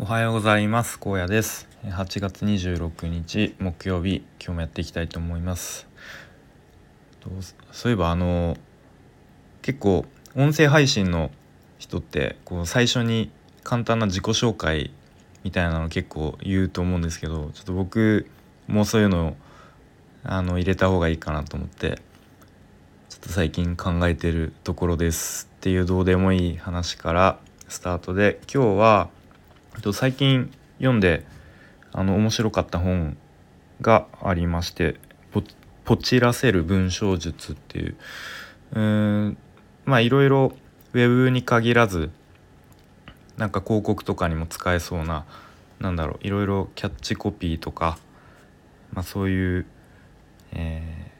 おはようございます。高野です。8月26日木曜日今日もやっていきたいと思います。そういえばあの結構音声配信の人ってこう最初に簡単な自己紹介みたいなの結構言うと思うんですけどちょっと僕もうそういうのをあの入れた方がいいかなと思ってちょっと最近考えてるところですっていうどうでもいい話からスタートで今日は最近読んであの面白かった本がありましてポ「ポチらせる文章術」っていう。うんまあいろいろウェブに限らずなんか広告とかにも使えそうななんだろういろいろキャッチコピーとか、まあ、そういう、え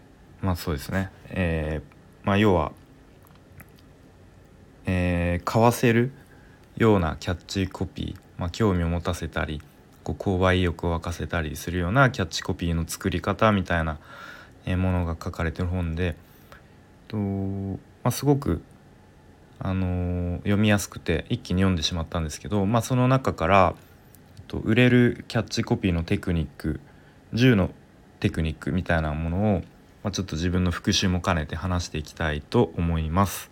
ー、まあそうですね、えー、まあ要は、えー、買わせるようなキャッチコピーまあ、興味を持たせたりこう購買意欲を沸かせたりするようなキャッチコピーの作り方みたいなものが書かれてる本でと、まあ、すごく、あの、読みやすくて一気に読んでしまったんですけど、まあ、その中からと売れるキャッチコピーのテクニック10のテクニックみたいなものを、まあ、ちょっと自分の復習も兼ねて話していきたいと思います。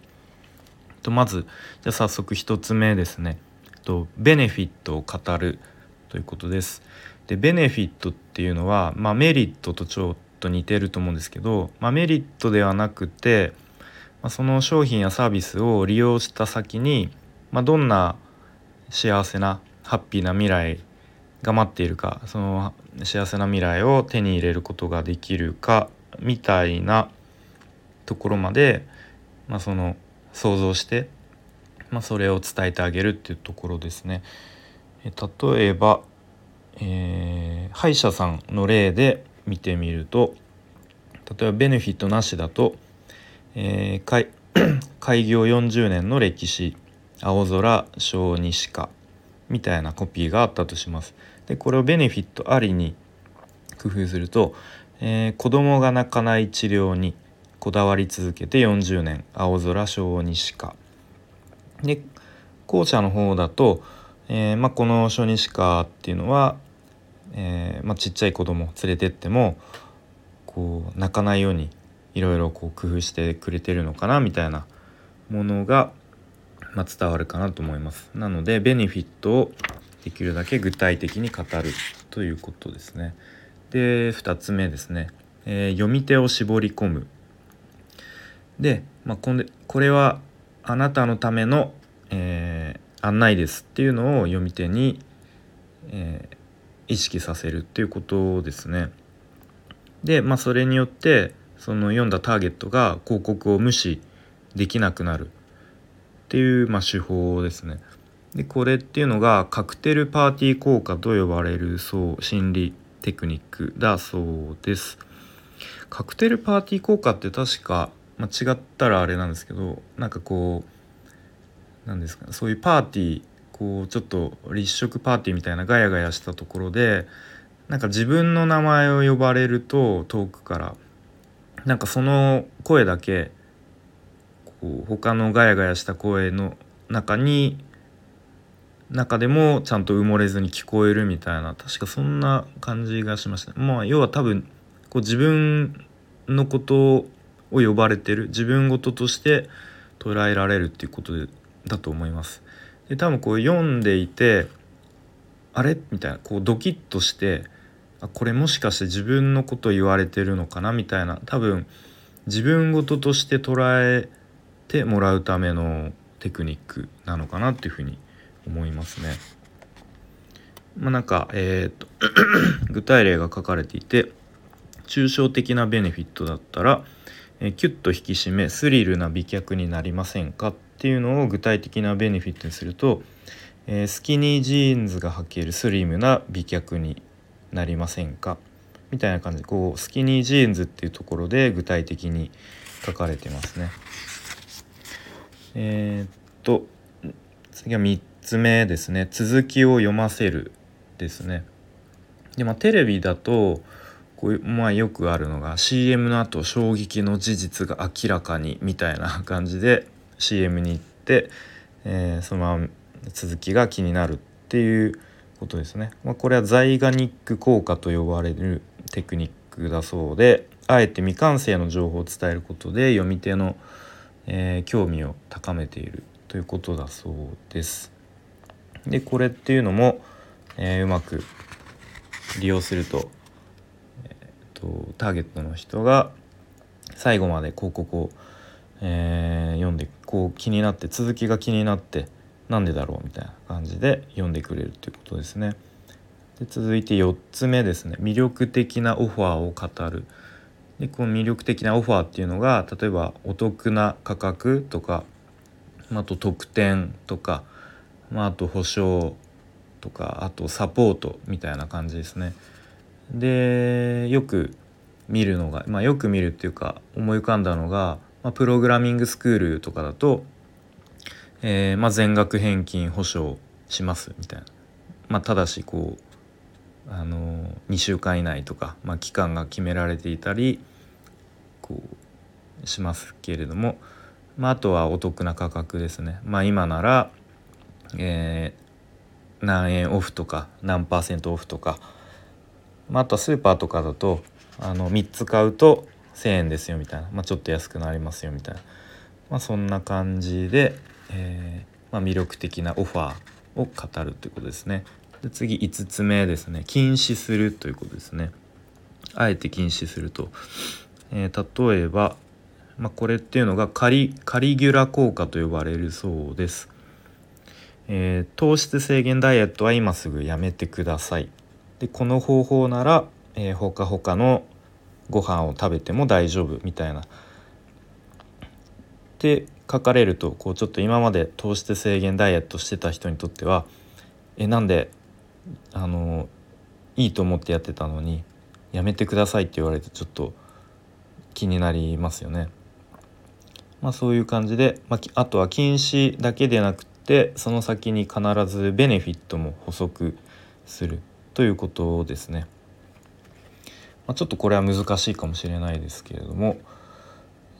とまずじゃ早速1つ目ですね。とベネフィットを語るということです。でベネフィットっていうのは、まあ、メリットとちょっと似てると思うんですけど、まあ、メリットではなくて、まあ、その商品やサービスを利用した先に、ま、どんな幸せなハッピーな未来が待っているかその幸せな未来を手に入れることができるかみたいなところまで、まあ、その想像してまあ、それを伝えてあげるっていうところですね。え例えば、えー、歯医者さんの例で見てみると例えばベネフィットなしだと、えー、開 開業40年の歴史青空小児歯科みたいなコピーがあったとします。でこれをベネフィットありに工夫すると、えー、子供が泣かない治療にこだわり続けて40年青空小児歯科で後者の方だと、えーまあ、この初日科っていうのは、えーまあ、ちっちゃい子供連れてってもこう泣かないようにいろいろこう工夫してくれてるのかなみたいなものが、まあ、伝わるかなと思います。なのでベネフィットをできるだけ具体的に語るということですね。で2つ目ですね、えー、読み手を絞り込む。で、まあ、これこれはあなたのための、えー、案内ですっていうのを読み手に、えー、意識させるっていうことですね。で、まあ、それによってその読んだターゲットが広告を無視できなくなるっていう、まあ、手法ですね。でこれっていうのがカクテルパーティー効果と呼ばれるそう心理テクニックだそうです。カクテルパーティー効果って確か間違ったらあれなんですけどなんかこうなんですかそういうパーティーこうちょっと立食パーティーみたいなガヤガヤしたところでなんか自分の名前を呼ばれると遠くからなんかその声だけこう他のガヤガヤした声の中に中でもちゃんと埋もれずに聞こえるみたいな確かそんな感じがしました。まあ要は多分こう自分のことを呼ばれてる自分事として捉えられるっていうことでだと思います。で多分こう読んでいてあれ？みたいなこうドキッとしてあこれもしかして自分のこと言われてるのかな？みたいな多分自分事として捉えてもらうためのテクニックなのかなっていうふうに思いますね。まあ、なんかえー、っ と具体例が書かれていて抽象的なベネフィットだったらえキュッと引き締めスリルな美脚になりませんかっていうのを具体的なベネフィットにすると、えー、スキニージーンズが履けるスリムな美脚になりませんかみたいな感じでこうスキニージーンズっていうところで具体的に書かれてますね。えー、っと次は3つ目ですね続きを読ませるですね。でまあテレビだとこういうまあよくあるのが CM の後衝撃の事実が明らかにみたいな感じで CM に行って、えー、そのまま続きが気になるっていうことですね。まあ、これはザイガニック効果と呼ばれるテクニックだそうであえて未完成の情報を伝えることで読み手の、えー、興味を高めているということだそうです。でこれっていうのも、えー、うまく利用すると,、と、ターゲットの人が最後まで広告を、えー、読んでこう気になって続きが気になってなんでだろうみたいな感じで読んでくれるということですね。で続いて4つ目ですね魅力的なオファーを語る。でこの魅力的なオファーっていうのが例えばお得な価格とかあと特典とか、まあ、あと保証とかあとサポートみたいな感じですね。でよく見るのが、まあ、よく見るっていうか思い浮かんだのが、まあ、プログラミングスクールとかだと、えーまあ、全額返金保証しますみたいな、まあ、ただしこうあの2週間以内とか、まあ、期間が決められていたりこうしますけれども、まあ、あとはお得な価格ですね。まあ、今なら、えー、何円オフとか何パーセントオフとか、まあ、あとはスーパーとかだとあの3つ買うと1,000円ですよみたいな、まあ、ちょっと安くなりますよみたいな、まあ、そんな感じで、えーまあ、魅力的なオファーを語るということですね。で次5つ目ですね。禁止するということですね。あえて禁止すると、えー、例えばまあ、これっていうのがカリカリギュラ効果と呼ばれるそうです、えー、糖質制限ダイエットは今すぐやめてください。でこの方法なら、えー、ほかほかのご飯を食べても大丈夫みたいなって書かれるとこうちょっと今まで糖質制限ダイエットしてた人にとってはえなんであのいいと思ってやってたのにやめてくださいって言われてちょっと気になりますよね。まあ、そういう感じで、まあ、あとは禁止だけでなくてその先に必ずベネフィットも補足するということですね。まあ、ちょっとこれは難しいかもしれないですけれども、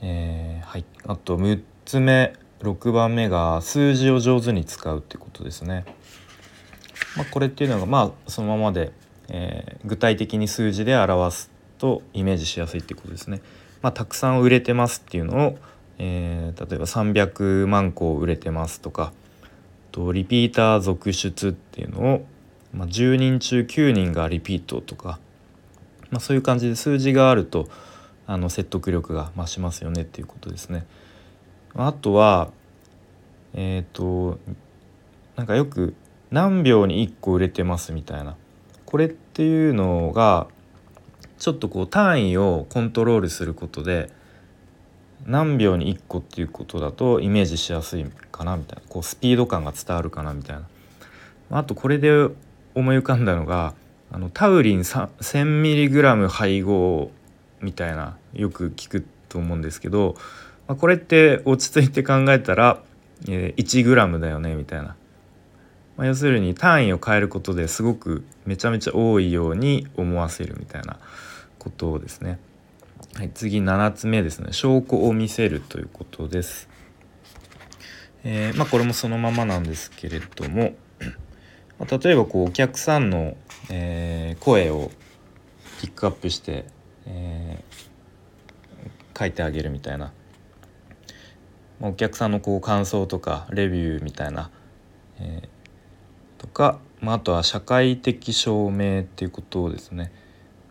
えー、はい、あと6つ目6番目が数字を上手に使うってことですね。まあ、これっていうのがまあそのままで、えー、具体的に数字で表すとイメージしやすいってことですね。まあ、たくさん売れてますっていうのをえー、例えば300万個売れてますとかとリピーター続出っていうのを、まあ、10人中9人がリピートとか、まあ、そういう感じで数字があるとあの説得力が増しますよねっていうことですね。あとはえっ、ー、となんかよく何秒に1個売れてますみたいな。これっていうのがちょっとこう単位をコントロールすることで何秒に1個っていうことだとイメージしやすいかなみたいな。こうスピード感が伝わるかなみたいな。あとこれで思い浮かんだのがあのタウリン 1000mg 配合みたいなよく聞くと思うんですけど、まあ、これって落ち着いて考えたら、えー、1g だよねみたいな、まあ、要するに単位を変えることですごくめちゃめちゃ多いように思わせるみたいなことですね。はい、次7つ目ですね証拠を見せるということです。えー、まあ、これもそのままなんですけれどもまあ例えばこうお客さんの、えー、声をピックアップして、えー、書いてあげるみたいな、まあ、お客さんのこう感想とかレビューみたいな、えー、とか、まあ、あとは社会的証明っていうことをですね。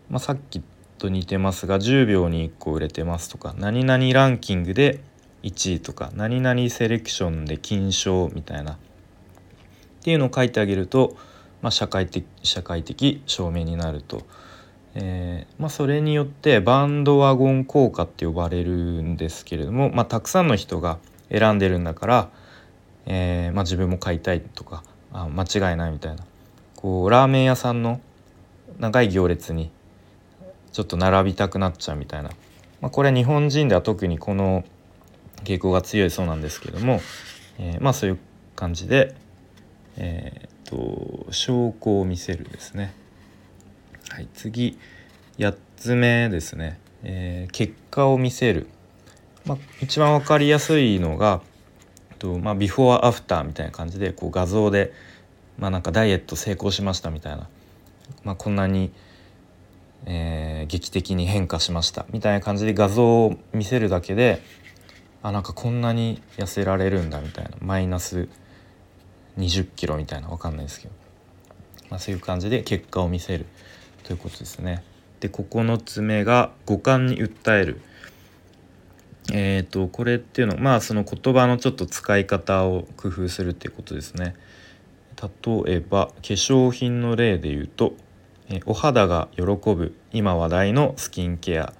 まあ、さっきと似てますが10秒に1個売れてますとか何々ランキングで1位とか何々セレクションで金賞みたいなっていうのを書いてあげると、まあ、社会的社会的証明になると、えー、まあ、それによってバンドワゴン効果って呼ばれるんですけれども、まあ、たくさんの人が選んでるんだから、えー、ま自分も買いたいとかあ間違いないみたいな。こうラーメン屋さんの長い行列にちょっと並びたくなっちゃうみたいな、ま、これは日本人では特にこの傾向が強いそうなんですけども、えー、まあそういう感じで、えーと、証拠を見せるですね。はい、次8つ目ですね、えー、結果を見せる、まあ、一番分かりやすいのがと、まあ、ビフォーアフターみたいな感じでこう画像で、まあなんかダイエット成功しましたみたいな、まあ、こんなに、えー、劇的に変化しました。みたいな感じで画像を見せるだけであなんかこんなに痩せられるんだみたいな。マイナス20キロみたいなわかんないですけど、まあ、そういう感じで結果を見せるということですね。で9つ目が五感に訴える。えーと、これっていうのまあその言葉のちょっと使い方を工夫するっていうことですね。例えば化粧品の例で言うとえお肌が喜ぶ今話題のスキンケア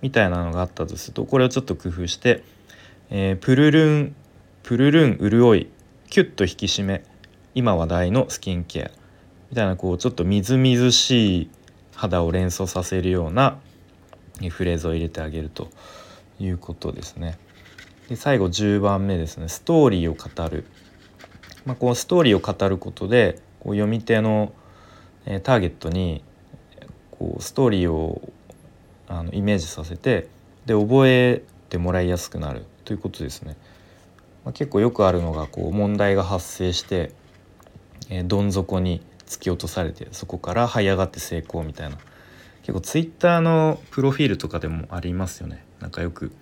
みたいなのがあったとするとこれをちょっと工夫して、えー、プルルンプルルン潤いキュッと引き締め今話題のスキンケアみたいなこうちょっとみずみずしい肌を連想させるようなフレーズを入れてあげるということですね。で最後10番目ですねストーリーを語る。まあ、こうストーリーを語ることでこう読み手の、えターゲットにこうストーリーをあのイメージさせてで覚えてもらいやすくなるということですね。まあ、結構よくあるのがこう問題が発生して、えー、どん底に突き落とされてそこから這い上がって成功みたいな。結構ツイッターのプロフィールとかでもありますよね。なんかよく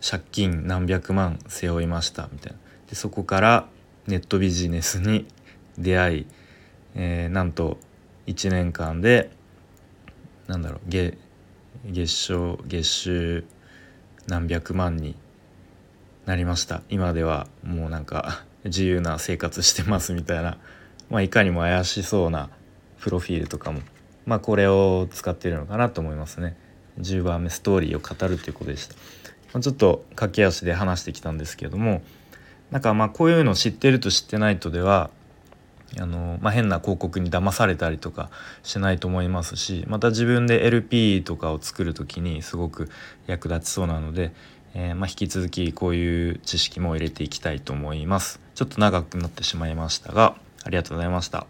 借金何百万背負いましたみたいな。でそこからネットビジネスに出会い、えー、なんと1年間でなんだろう月月賞月収何百万になりました。今ではもうなんか 自由な生活してますみたいな、まあ、いかにも怪しそうなプロフィールとかも、まあ、これを使っているのかなと思いますね。10番目ストーリーを語るということでした、まあ、ちょっと駆け足で話してきたんですけれどもなんかまあこういうの知ってると知ってないとではあの、まあ、変な広告に騙されたりとかしないと思いますしまた自分で LP とかを作る時にすごく役立ちそうなのでえー、まあ、引き続きこういう知識も入れていきたいと思います。ちょっと長くなってしまいましたがありがとうございました。